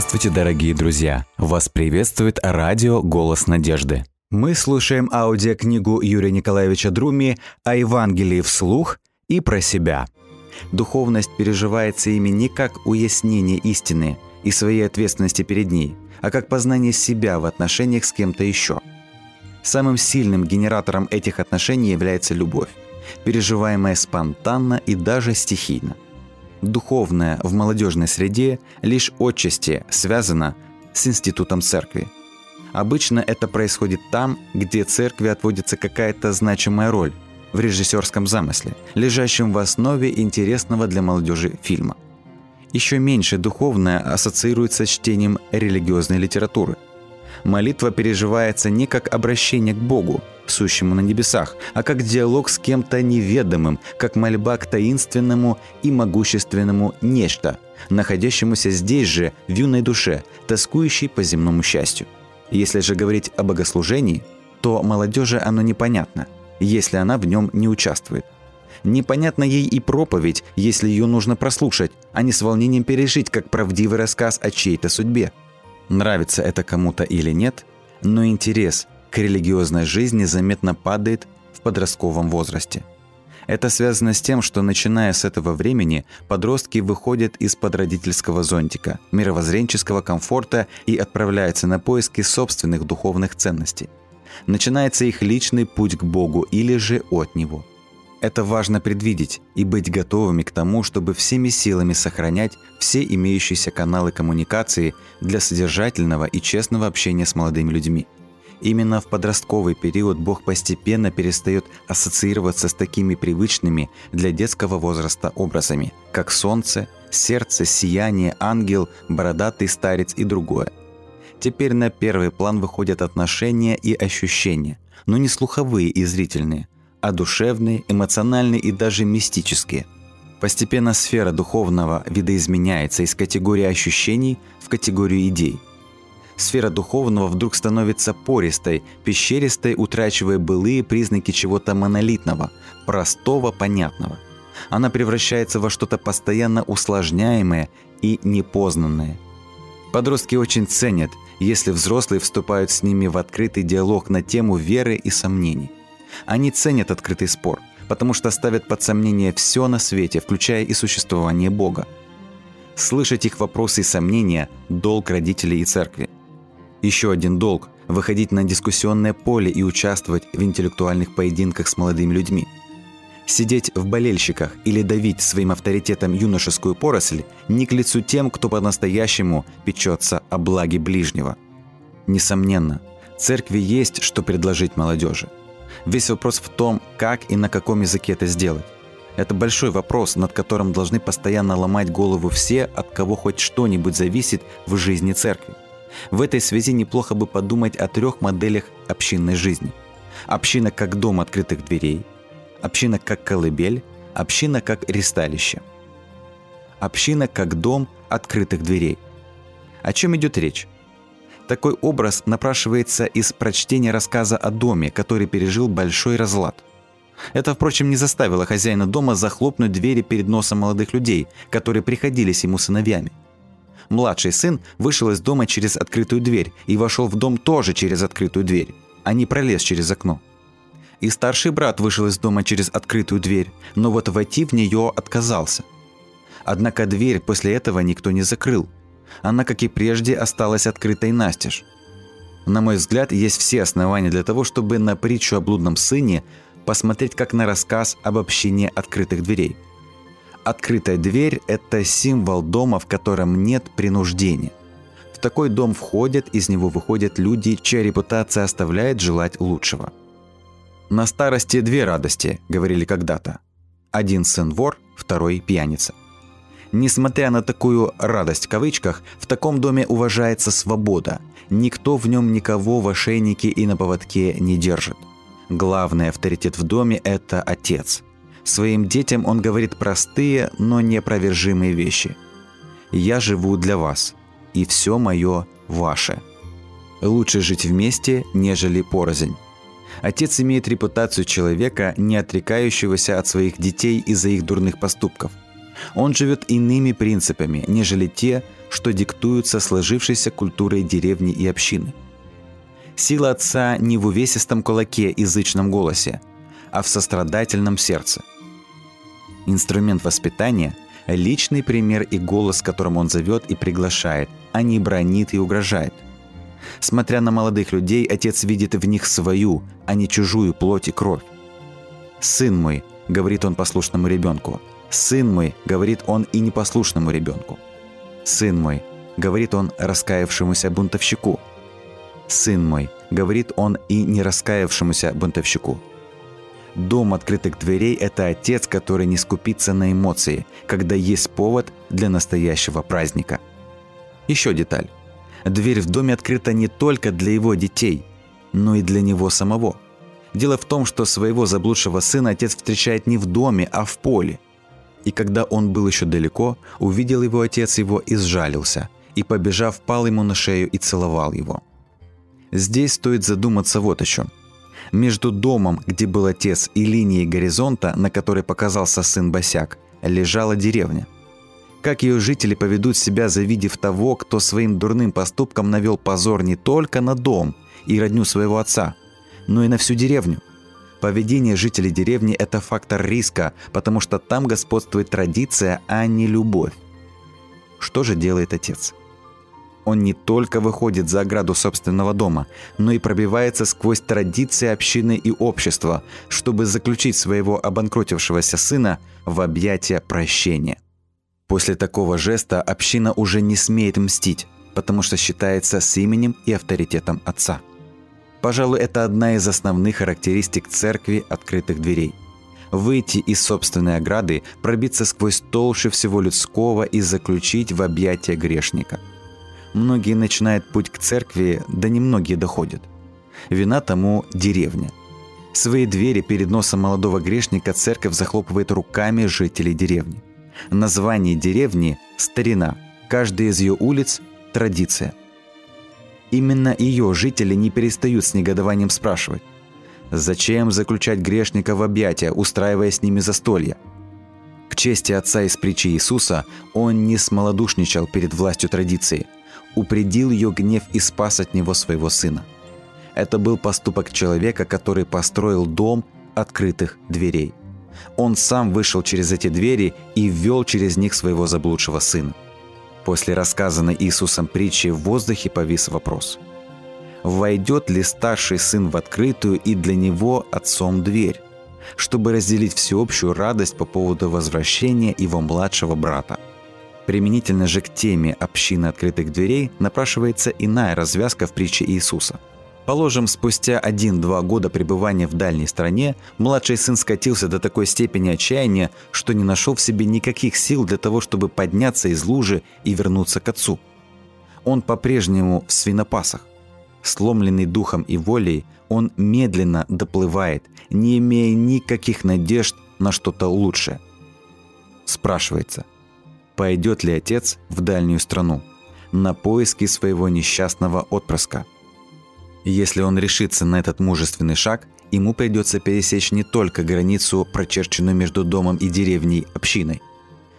Здравствуйте, дорогие друзья! Вас приветствует радио «Голос надежды». Мы слушаем аудиокнигу Юрия Николаевича Друми о Евангелии вслух и про себя. Духовность переживается ими не как уяснение истины и своей ответственности перед ней, а как познание себя в отношениях с кем-то еще. Самым сильным генератором этих отношений является любовь, переживаемая спонтанно и даже стихийно – духовное в молодежной среде лишь отчасти связано с институтом церкви. Обычно это происходит там, где церкви отводится какая-то значимая роль в режиссерском замысле, лежащем в основе интересного для молодежи фильма. Еще меньше духовное ассоциируется с чтением религиозной литературы. Молитва переживается не как обращение к Богу, сущему на небесах, а как диалог с кем-то неведомым, как мольба к таинственному и могущественному нечто, находящемуся здесь же, в юной душе, тоскующей по земному счастью. Если же говорить о богослужении, то молодежи оно непонятно, если она в нем не участвует. Непонятно ей и проповедь, если ее нужно прослушать, а не с волнением пережить, как правдивый рассказ о чьей-то судьбе. Нравится это кому-то или нет, но интерес к религиозной жизни заметно падает в подростковом возрасте. Это связано с тем, что начиная с этого времени подростки выходят из-под родительского зонтика, мировоззренческого комфорта и отправляются на поиски собственных духовных ценностей. Начинается их личный путь к Богу или же от Него. Это важно предвидеть и быть готовыми к тому, чтобы всеми силами сохранять все имеющиеся каналы коммуникации для содержательного и честного общения с молодыми людьми – Именно в подростковый период Бог постепенно перестает ассоциироваться с такими привычными для детского возраста образами, как солнце, сердце, сияние, ангел, бородатый старец и другое. Теперь на первый план выходят отношения и ощущения, но не слуховые и зрительные, а душевные, эмоциональные и даже мистические. Постепенно сфера духовного видоизменяется из категории ощущений в категорию идей – сфера духовного вдруг становится пористой, пещеристой, утрачивая былые признаки чего-то монолитного, простого, понятного. Она превращается во что-то постоянно усложняемое и непознанное. Подростки очень ценят, если взрослые вступают с ними в открытый диалог на тему веры и сомнений. Они ценят открытый спор, потому что ставят под сомнение все на свете, включая и существование Бога. Слышать их вопросы и сомнения – долг родителей и церкви – еще один долг – выходить на дискуссионное поле и участвовать в интеллектуальных поединках с молодыми людьми. Сидеть в болельщиках или давить своим авторитетом юношескую поросль не к лицу тем, кто по-настоящему печется о благе ближнего. Несомненно, церкви есть, что предложить молодежи. Весь вопрос в том, как и на каком языке это сделать. Это большой вопрос, над которым должны постоянно ломать голову все, от кого хоть что-нибудь зависит в жизни церкви. В этой связи неплохо бы подумать о трех моделях общинной жизни. Община как дом открытых дверей, община как колыбель, община как ресталище. Община как дом открытых дверей. О чем идет речь? Такой образ напрашивается из прочтения рассказа о доме, который пережил большой разлад. Это, впрочем, не заставило хозяина дома захлопнуть двери перед носом молодых людей, которые приходились ему сыновьями – Младший сын вышел из дома через открытую дверь и вошел в дом тоже через открытую дверь, а не пролез через окно. И старший брат вышел из дома через открытую дверь, но вот войти в нее отказался. Однако дверь после этого никто не закрыл. Она, как и прежде, осталась открытой настежь. На мой взгляд, есть все основания для того, чтобы на притчу о блудном сыне посмотреть как на рассказ об общине открытых дверей – Открытая дверь – это символ дома, в котором нет принуждения. В такой дом входят, из него выходят люди, чья репутация оставляет желать лучшего. «На старости две радости», – говорили когда-то. Один сын вор, второй пьяница. Несмотря на такую «радость» в кавычках, в таком доме уважается свобода. Никто в нем никого в ошейнике и на поводке не держит. Главный авторитет в доме – это отец – Своим детям он говорит простые, но непровержимые вещи. «Я живу для вас, и все мое ваше». Лучше жить вместе, нежели порознь. Отец имеет репутацию человека, не отрекающегося от своих детей из-за их дурных поступков. Он живет иными принципами, нежели те, что диктуются сложившейся культурой деревни и общины. Сила отца не в увесистом кулаке и зычном голосе, а в сострадательном сердце. Инструмент воспитания – личный пример и голос, которым он зовет и приглашает, а не бронит и угрожает. Смотря на молодых людей, отец видит в них свою, а не чужую плоть и кровь. «Сын мой», — говорит он послушному ребенку, «сын мой», — говорит он и непослушному ребенку. «Сын мой», — говорит он раскаявшемуся бунтовщику. «Сын мой», — говорит он и не раскаявшемуся бунтовщику. Дом открытых дверей – это отец, который не скупится на эмоции, когда есть повод для настоящего праздника. Еще деталь. Дверь в доме открыта не только для его детей, но и для него самого. Дело в том, что своего заблудшего сына отец встречает не в доме, а в поле. И когда он был еще далеко, увидел его отец его и сжалился, и, побежав, пал ему на шею и целовал его. Здесь стоит задуматься вот о чем – между домом, где был отец, и линией горизонта, на которой показался сын Босяк, лежала деревня. Как ее жители поведут себя, завидев того, кто своим дурным поступком навел позор не только на дом и родню своего отца, но и на всю деревню. Поведение жителей деревни – это фактор риска, потому что там господствует традиция, а не любовь. Что же делает отец? Он не только выходит за ограду собственного дома, но и пробивается сквозь традиции общины и общества, чтобы заключить своего обанкротившегося сына в объятия прощения. После такого жеста община уже не смеет мстить, потому что считается с именем и авторитетом отца. Пожалуй, это одна из основных характеристик церкви открытых дверей. Выйти из собственной ограды, пробиться сквозь толще всего людского и заключить в объятия грешника – Многие начинают путь к церкви, да немногие доходят. Вина тому деревня. Свои двери перед носом молодого грешника церковь захлопывает руками жителей деревни. Название деревни – старина, каждая из ее улиц – традиция. Именно ее жители не перестают с негодованием спрашивать, зачем заключать грешника в объятия, устраивая с ними застолья? К чести отца из притчи Иисуса, он не смолодушничал перед властью традиции – упредил ее гнев и спас от него своего сына. Это был поступок человека, который построил дом открытых дверей. Он сам вышел через эти двери и ввел через них своего заблудшего сына. После рассказанной Иисусом притчи в воздухе повис вопрос. Войдет ли старший сын в открытую и для него отцом дверь, чтобы разделить всеобщую радость по поводу возвращения его младшего брата – Применительно же к теме общины открытых дверей напрашивается иная развязка в притче Иисуса. Положим, спустя один-два года пребывания в дальней стране, младший сын скатился до такой степени отчаяния, что не нашел в себе никаких сил для того, чтобы подняться из лужи и вернуться к отцу. Он по-прежнему в свинопасах. Сломленный духом и волей, он медленно доплывает, не имея никаких надежд на что-то лучшее. Спрашивается – пойдет ли отец в дальнюю страну, на поиски своего несчастного отпрыска. Если он решится на этот мужественный шаг, ему придется пересечь не только границу, прочерченную между домом и деревней общиной,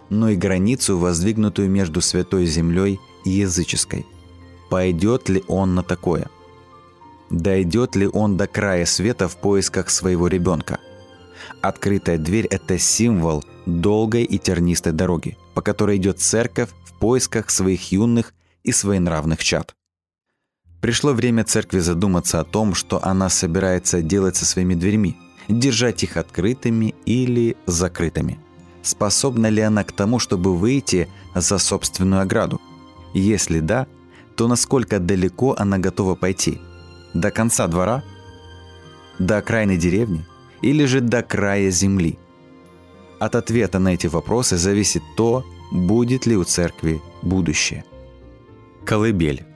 но и границу, воздвигнутую между святой землей и языческой. Пойдет ли он на такое? Дойдет ли он до края света в поисках своего ребенка? Открытая дверь – это символ долгой и тернистой дороги, по которой идет церковь в поисках своих юных и своенравных чад. Пришло время церкви задуматься о том, что она собирается делать со своими дверьми, держать их открытыми или закрытыми. Способна ли она к тому, чтобы выйти за собственную ограду? Если да, то насколько далеко она готова пойти? До конца двора? До окраины деревни? Или же до края земли? От ответа на эти вопросы зависит то, будет ли у церкви будущее. Колыбель.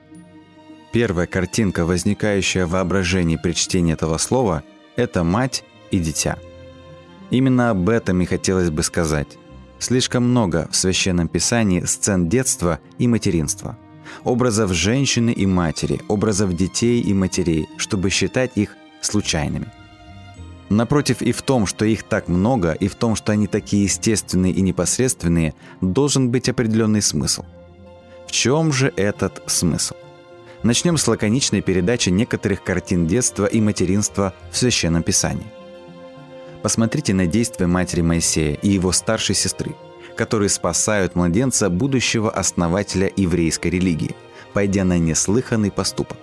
Первая картинка, возникающая в воображении при чтении этого слова, это мать и дитя. Именно об этом и хотелось бы сказать. Слишком много в Священном Писании сцен детства и материнства. Образов женщины и матери, образов детей и матерей, чтобы считать их случайными – Напротив, и в том, что их так много, и в том, что они такие естественные и непосредственные, должен быть определенный смысл. В чем же этот смысл? Начнем с лаконичной передачи некоторых картин детства и материнства в Священном Писании. Посмотрите на действия матери Моисея и его старшей сестры, которые спасают младенца будущего основателя еврейской религии, пойдя на неслыханный поступок.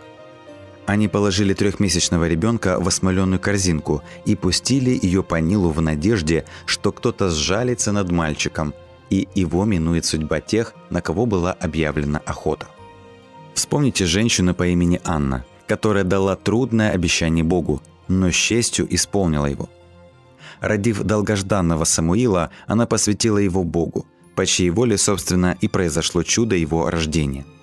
Они положили трехмесячного ребенка в осмоленную корзинку и пустили ее по Нилу в надежде, что кто-то сжалится над мальчиком, и его минует судьба тех, на кого была объявлена охота. Вспомните женщину по имени Анна, которая дала трудное обещание Богу, но с честью исполнила его. Родив долгожданного Самуила, она посвятила его Богу, по чьей воле, собственно, и произошло чудо его рождения –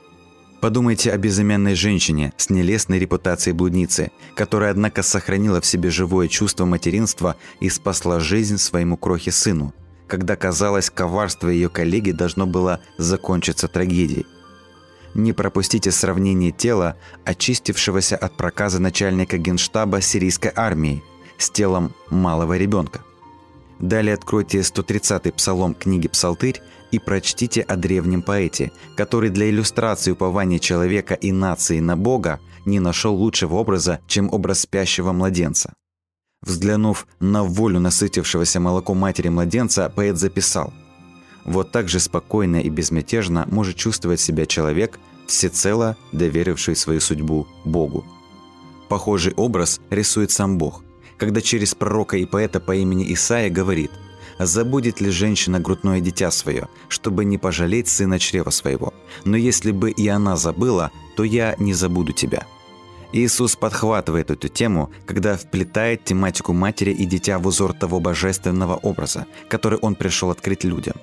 Подумайте о безымянной женщине с нелестной репутацией блудницы, которая, однако, сохранила в себе живое чувство материнства и спасла жизнь своему крохе сыну, когда, казалось, коварство ее коллеги должно было закончиться трагедией. Не пропустите сравнение тела, очистившегося от проказа начальника генштаба сирийской армии, с телом малого ребенка. Далее откройте 130-й псалом книги «Псалтырь» и прочтите о древнем поэте, который для иллюстрации упования человека и нации на Бога не нашел лучшего образа, чем образ спящего младенца. Взглянув на волю насытившегося молоком матери младенца, поэт записал «Вот так же спокойно и безмятежно может чувствовать себя человек, всецело доверивший свою судьбу Богу». Похожий образ рисует сам Бог – когда через пророка и поэта по имени Исаия говорит «Забудет ли женщина грудное дитя свое, чтобы не пожалеть сына чрева своего? Но если бы и она забыла, то я не забуду тебя». Иисус подхватывает эту тему, когда вплетает тематику матери и дитя в узор того божественного образа, который он пришел открыть людям.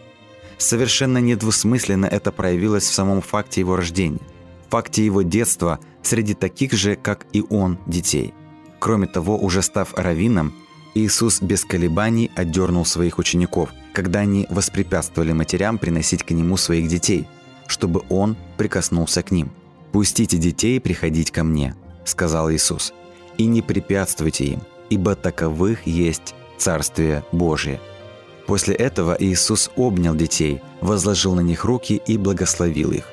Совершенно недвусмысленно это проявилось в самом факте его рождения, факте его детства среди таких же, как и он, детей – Кроме того, уже став раввином, Иисус без колебаний отдернул своих учеников, когда они воспрепятствовали матерям приносить к Нему своих детей, чтобы Он прикоснулся к ним. «Пустите детей приходить ко Мне», – сказал Иисус, – «и не препятствуйте им, ибо таковых есть Царствие Божие». После этого Иисус обнял детей, возложил на них руки и благословил их.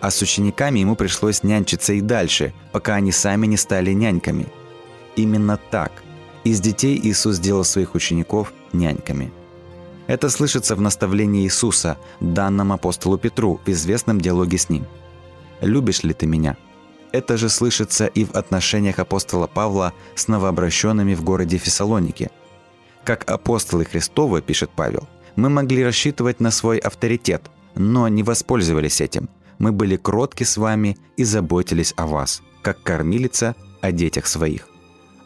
А с учениками ему пришлось нянчиться и дальше, пока они сами не стали няньками – Именно так. Из детей Иисус сделал своих учеников няньками. Это слышится в наставлении Иисуса, данном апостолу Петру в известном диалоге с ним. «Любишь ли ты меня?» Это же слышится и в отношениях апостола Павла с новообращенными в городе Фессалоники. Как апостолы Христовы, пишет Павел, мы могли рассчитывать на свой авторитет, но не воспользовались этим. Мы были кротки с вами и заботились о вас, как кормилица о детях своих.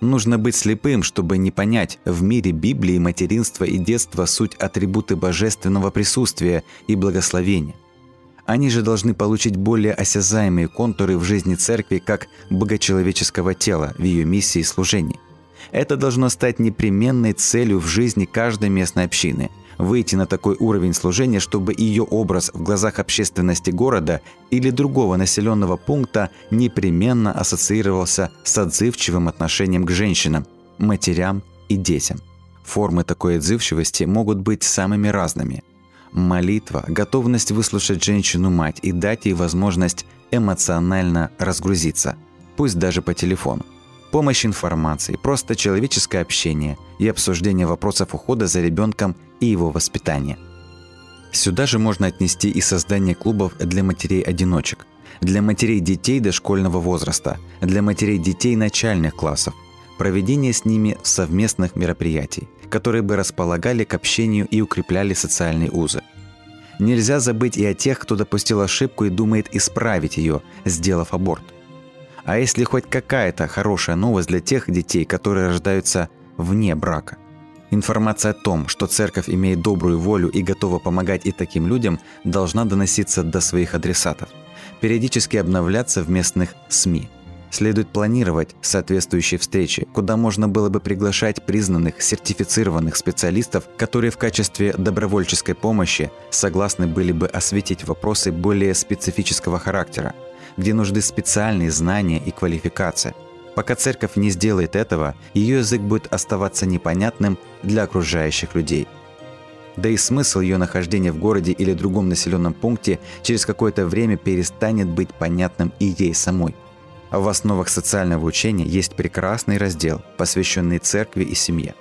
Нужно быть слепым, чтобы не понять, в мире Библии материнство и детство – суть атрибуты божественного присутствия и благословения. Они же должны получить более осязаемые контуры в жизни церкви как богочеловеческого тела в ее миссии и служении. Это должно стать непременной целью в жизни каждой местной общины – выйти на такой уровень служения, чтобы ее образ в глазах общественности города или другого населенного пункта непременно ассоциировался с отзывчивым отношением к женщинам, матерям и детям. Формы такой отзывчивости могут быть самыми разными. Молитва, готовность выслушать женщину-мать и дать ей возможность эмоционально разгрузиться, пусть даже по телефону помощь информации, просто человеческое общение и обсуждение вопросов ухода за ребенком и его воспитания. Сюда же можно отнести и создание клубов для матерей-одиночек, для матерей детей дошкольного возраста, для матерей детей начальных классов, проведение с ними совместных мероприятий, которые бы располагали к общению и укрепляли социальные узы. Нельзя забыть и о тех, кто допустил ошибку и думает исправить ее, сделав аборт – а если хоть какая-то хорошая новость для тех детей, которые рождаются вне брака? Информация о том, что церковь имеет добрую волю и готова помогать и таким людям, должна доноситься до своих адресатов. Периодически обновляться в местных СМИ. Следует планировать соответствующие встречи, куда можно было бы приглашать признанных, сертифицированных специалистов, которые в качестве добровольческой помощи согласны были бы осветить вопросы более специфического характера, где нужны специальные знания и квалификация. Пока церковь не сделает этого, ее язык будет оставаться непонятным для окружающих людей. Да и смысл ее нахождения в городе или другом населенном пункте через какое-то время перестанет быть понятным и ей самой. В основах социального учения есть прекрасный раздел, посвященный церкви и семье.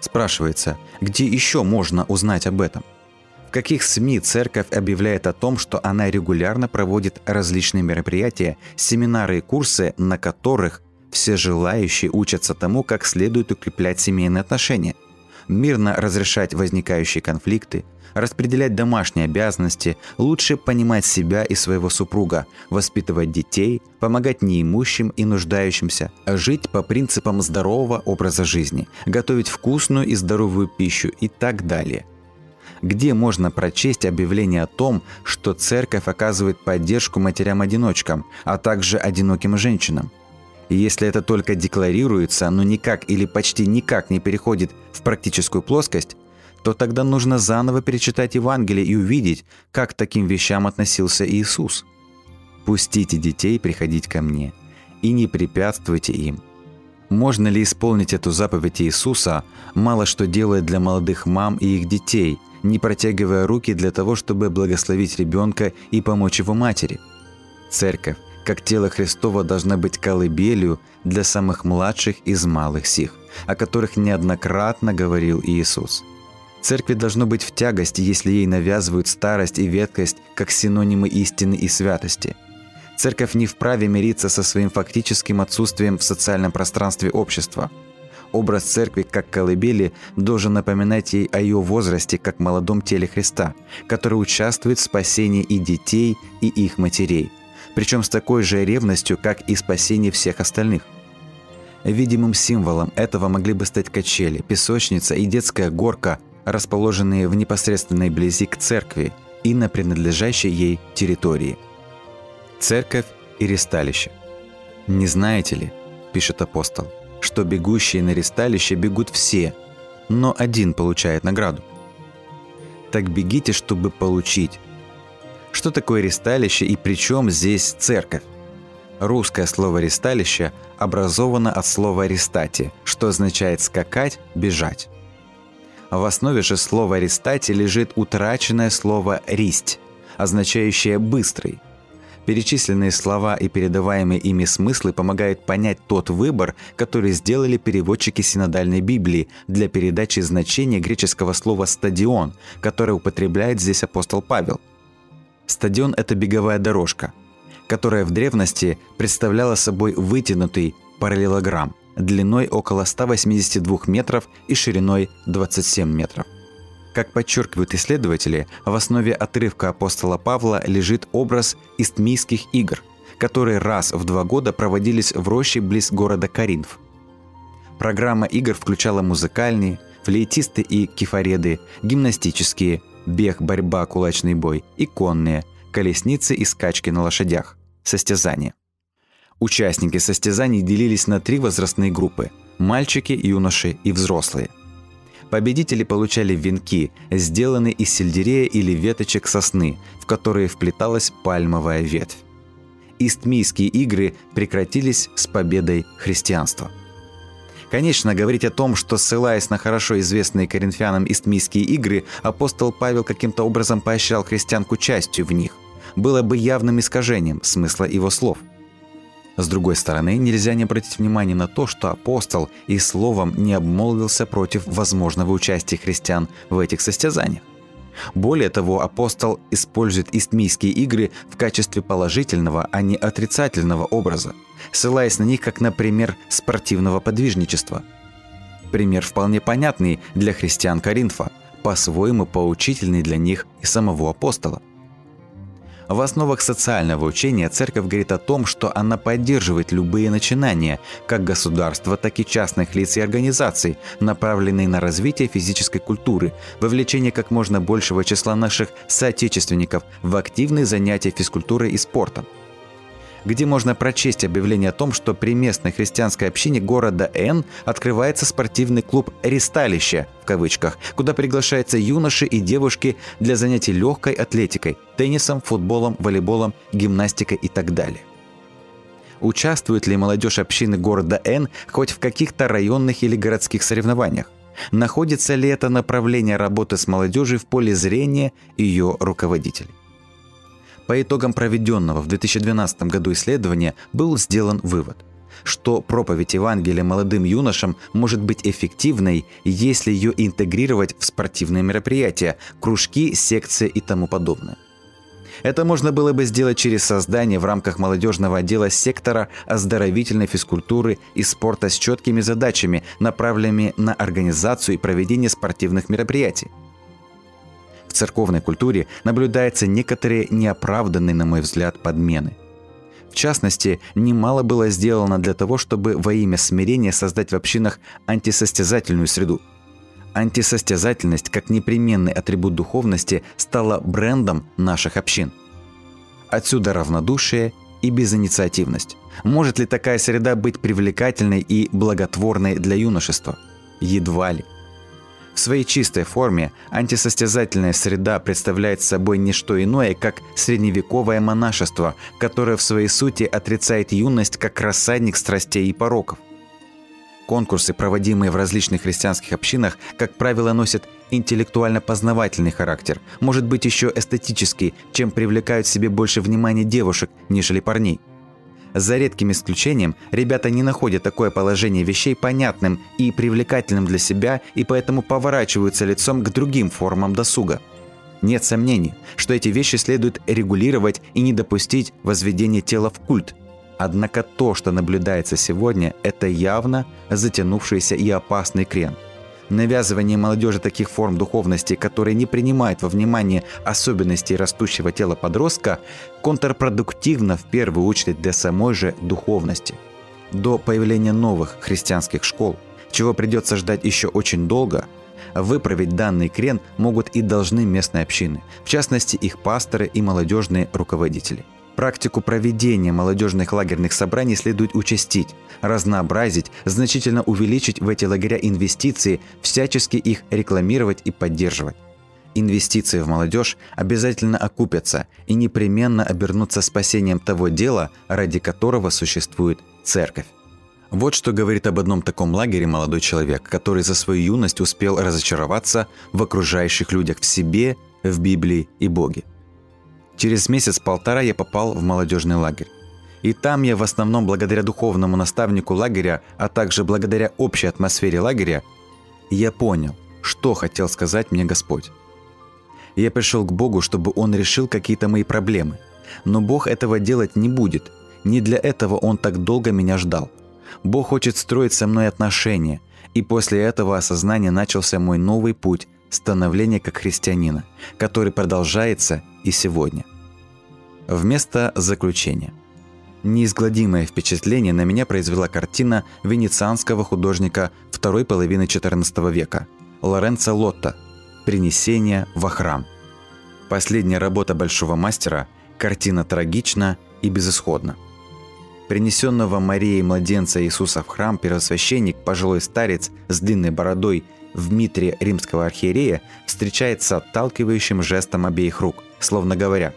Спрашивается, где еще можно узнать об этом? В каких СМИ церковь объявляет о том, что она регулярно проводит различные мероприятия, семинары и курсы, на которых все желающие учатся тому, как следует укреплять семейные отношения, мирно разрешать возникающие конфликты, распределять домашние обязанности, лучше понимать себя и своего супруга, воспитывать детей, помогать неимущим и нуждающимся, жить по принципам здорового образа жизни, готовить вкусную и здоровую пищу и так далее. Где можно прочесть объявление о том, что церковь оказывает поддержку матерям-одиночкам, а также одиноким женщинам? И если это только декларируется, но никак или почти никак не переходит в практическую плоскость, то тогда нужно заново перечитать Евангелие и увидеть, как к таким вещам относился Иисус. «Пустите детей приходить ко мне, и не препятствуйте им». Можно ли исполнить эту заповедь Иисуса, мало что делает для молодых мам и их детей, не протягивая руки для того, чтобы благословить ребенка и помочь его матери? Церковь, как тело Христово, должна быть колыбелью для самых младших из малых сих, о которых неоднократно говорил Иисус – Церкви должно быть в тягости, если ей навязывают старость и веткость как синонимы истины и святости. Церковь не вправе мириться со своим фактическим отсутствием в социальном пространстве общества. Образ церкви как колыбели должен напоминать ей о ее возрасте как молодом теле Христа, который участвует в спасении и детей, и их матерей, причем с такой же ревностью, как и спасении всех остальных – Видимым символом этого могли бы стать качели, песочница и детская горка, расположенные в непосредственной близи к церкви и на принадлежащей ей территории. Церковь и ресталище. «Не знаете ли, — пишет апостол, — что бегущие на ресталище бегут все, но один получает награду? Так бегите, чтобы получить. Что такое ресталище и при чем здесь церковь? Русское слово «ресталище» образовано от слова «рестати», что означает «скакать», «бежать». В основе же слова «ристати» лежит утраченное слово «ристь», означающее «быстрый». Перечисленные слова и передаваемые ими смыслы помогают понять тот выбор, который сделали переводчики синодальной Библии для передачи значения греческого слова «стадион», которое употребляет здесь апостол Павел. Стадион – это беговая дорожка, которая в древности представляла собой вытянутый параллелограмм – длиной около 182 метров и шириной 27 метров. Как подчеркивают исследователи, в основе отрывка апостола Павла лежит образ истмийских игр, которые раз в два года проводились в роще близ города Каринф. Программа игр включала музыкальные, флейтисты и кефареды, гимнастические, бег, борьба, кулачный бой и конные, колесницы и скачки на лошадях, состязания. Участники состязаний делились на три возрастные группы – мальчики, юноши и взрослые. Победители получали венки, сделанные из сельдерея или веточек сосны, в которые вплеталась пальмовая ветвь. Истмийские игры прекратились с победой христианства. Конечно, говорить о том, что ссылаясь на хорошо известные коринфянам истмийские игры, апостол Павел каким-то образом поощрял христиан к участию в них, было бы явным искажением смысла его слов – с другой стороны, нельзя не обратить внимание на то, что апостол и словом не обмолвился против возможного участия христиан в этих состязаниях. Более того, апостол использует истмийские игры в качестве положительного, а не отрицательного образа, ссылаясь на них как на пример спортивного подвижничества. Пример вполне понятный для христиан Коринфа, по-своему поучительный для них и самого апостола. В основах социального учения церковь говорит о том, что она поддерживает любые начинания, как государства, так и частных лиц и организаций, направленные на развитие физической культуры, вовлечение как можно большего числа наших соотечественников в активные занятия физкультурой и спортом где можно прочесть объявление о том, что при местной христианской общине города Н открывается спортивный клуб «Ристалище» в кавычках, куда приглашаются юноши и девушки для занятий легкой атлетикой, теннисом, футболом, волейболом, гимнастикой и так далее. Участвует ли молодежь общины города Н хоть в каких-то районных или городских соревнованиях? Находится ли это направление работы с молодежью в поле зрения ее руководителей? По итогам проведенного в 2012 году исследования был сделан вывод, что проповедь Евангелия молодым юношам может быть эффективной, если ее интегрировать в спортивные мероприятия, кружки, секции и тому подобное. Это можно было бы сделать через создание в рамках молодежного отдела сектора оздоровительной физкультуры и спорта с четкими задачами, направленными на организацию и проведение спортивных мероприятий – церковной культуре наблюдаются некоторые неоправданные, на мой взгляд, подмены. В частности, немало было сделано для того, чтобы во имя смирения создать в общинах антисостязательную среду. Антисостязательность, как непременный атрибут духовности, стала брендом наших общин. Отсюда равнодушие и безинициативность. Может ли такая среда быть привлекательной и благотворной для юношества? Едва ли – в своей чистой форме антисостязательная среда представляет собой не что иное, как средневековое монашество, которое в своей сути отрицает юность как рассадник страстей и пороков. Конкурсы, проводимые в различных христианских общинах, как правило, носят интеллектуально-познавательный характер, может быть еще эстетический, чем привлекают себе больше внимания девушек, нежели парней – за редким исключением, ребята не находят такое положение вещей понятным и привлекательным для себя и поэтому поворачиваются лицом к другим формам досуга. Нет сомнений, что эти вещи следует регулировать и не допустить возведения тела в культ. Однако то, что наблюдается сегодня, это явно затянувшийся и опасный крен – навязывание молодежи таких форм духовности, которые не принимают во внимание особенностей растущего тела подростка, контрпродуктивно в первую очередь для самой же духовности. До появления новых христианских школ, чего придется ждать еще очень долго, выправить данный крен могут и должны местные общины, в частности их пасторы и молодежные руководители – Практику проведения молодежных лагерных собраний следует участить, разнообразить, значительно увеличить в эти лагеря инвестиции, всячески их рекламировать и поддерживать. Инвестиции в молодежь обязательно окупятся и непременно обернутся спасением того дела, ради которого существует церковь. Вот что говорит об одном таком лагере молодой человек, который за свою юность успел разочароваться в окружающих людях в себе, в Библии и Боге. Через месяц-полтора я попал в молодежный лагерь. И там я в основном благодаря духовному наставнику лагеря, а также благодаря общей атмосфере лагеря, я понял, что хотел сказать мне Господь. Я пришел к Богу, чтобы Он решил какие-то мои проблемы. Но Бог этого делать не будет. Не для этого Он так долго меня ждал. Бог хочет строить со мной отношения. И после этого осознания начался мой новый путь становления как христианина, который продолжается и сегодня. Вместо заключения. Неизгладимое впечатление на меня произвела картина венецианского художника второй половины XIV века Лоренцо Лотто «Принесение во храм». Последняя работа большого мастера, картина трагична и безысходна. Принесенного Марией младенца Иисуса в храм первосвященник, пожилой старец с длинной бородой в митре римского архиерея встречает с отталкивающим жестом обеих рук, словно говоря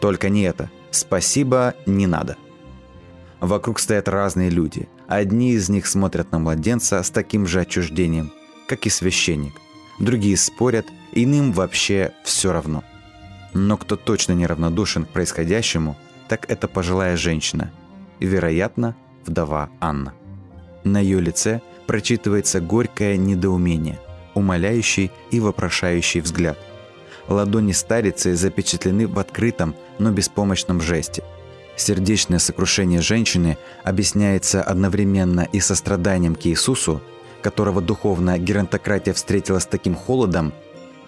«Только не это. Спасибо, не надо». Вокруг стоят разные люди. Одни из них смотрят на младенца с таким же отчуждением, как и священник. Другие спорят, иным вообще все равно. Но кто точно неравнодушен к происходящему, так это пожилая женщина, вероятно, вдова Анна. На ее лице прочитывается горькое недоумение, умоляющий и вопрошающий взгляд. Ладони старицы запечатлены в открытом, но беспомощном жесте. Сердечное сокрушение женщины объясняется одновременно и состраданием к Иисусу, которого духовная геронтократия встретила с таким холодом,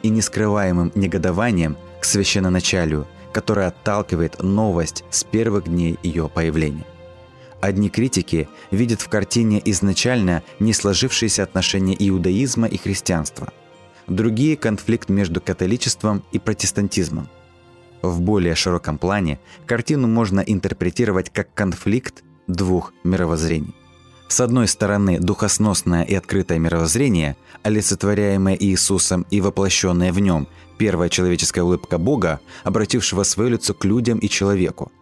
и нескрываемым негодованием к священноначалию, которое отталкивает новость с первых дней ее появления. Одни критики видят в картине изначально не сложившиеся отношения иудаизма и христианства. Другие – конфликт между католичеством и протестантизмом. В более широком плане картину можно интерпретировать как конфликт двух мировоззрений. С одной стороны, духосносное и открытое мировоззрение, олицетворяемое Иисусом и воплощенное в нем, первая человеческая улыбка Бога, обратившего свое лицо к людям и человеку.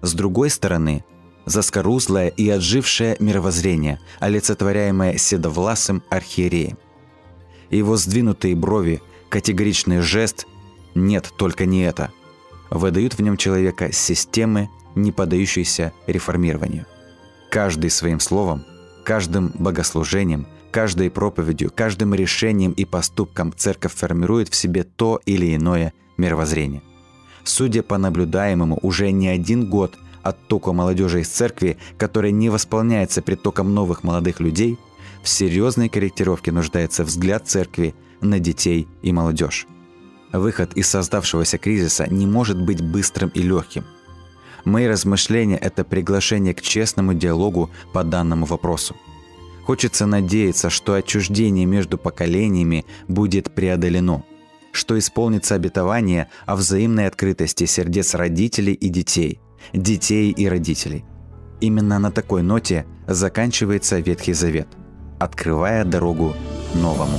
С другой стороны, заскорузлое и отжившее мировоззрение, олицетворяемое седовласым архиереем. Его сдвинутые брови, категоричный жест «нет, только не это» выдают в нем человека системы, не поддающейся реформированию. Каждый своим словом, каждым богослужением, каждой проповедью, каждым решением и поступком церковь формирует в себе то или иное мировоззрение. Судя по наблюдаемому, уже не один год оттоку молодежи из церкви, который не восполняется притоком новых молодых людей, в серьезной корректировке нуждается взгляд церкви на детей и молодежь. Выход из создавшегося кризиса не может быть быстрым и легким. Мои размышления – это приглашение к честному диалогу по данному вопросу. Хочется надеяться, что отчуждение между поколениями будет преодолено, что исполнится обетование о взаимной открытости сердец родителей и детей, детей и родителей. Именно на такой ноте заканчивается Ветхий Завет, открывая дорогу новому.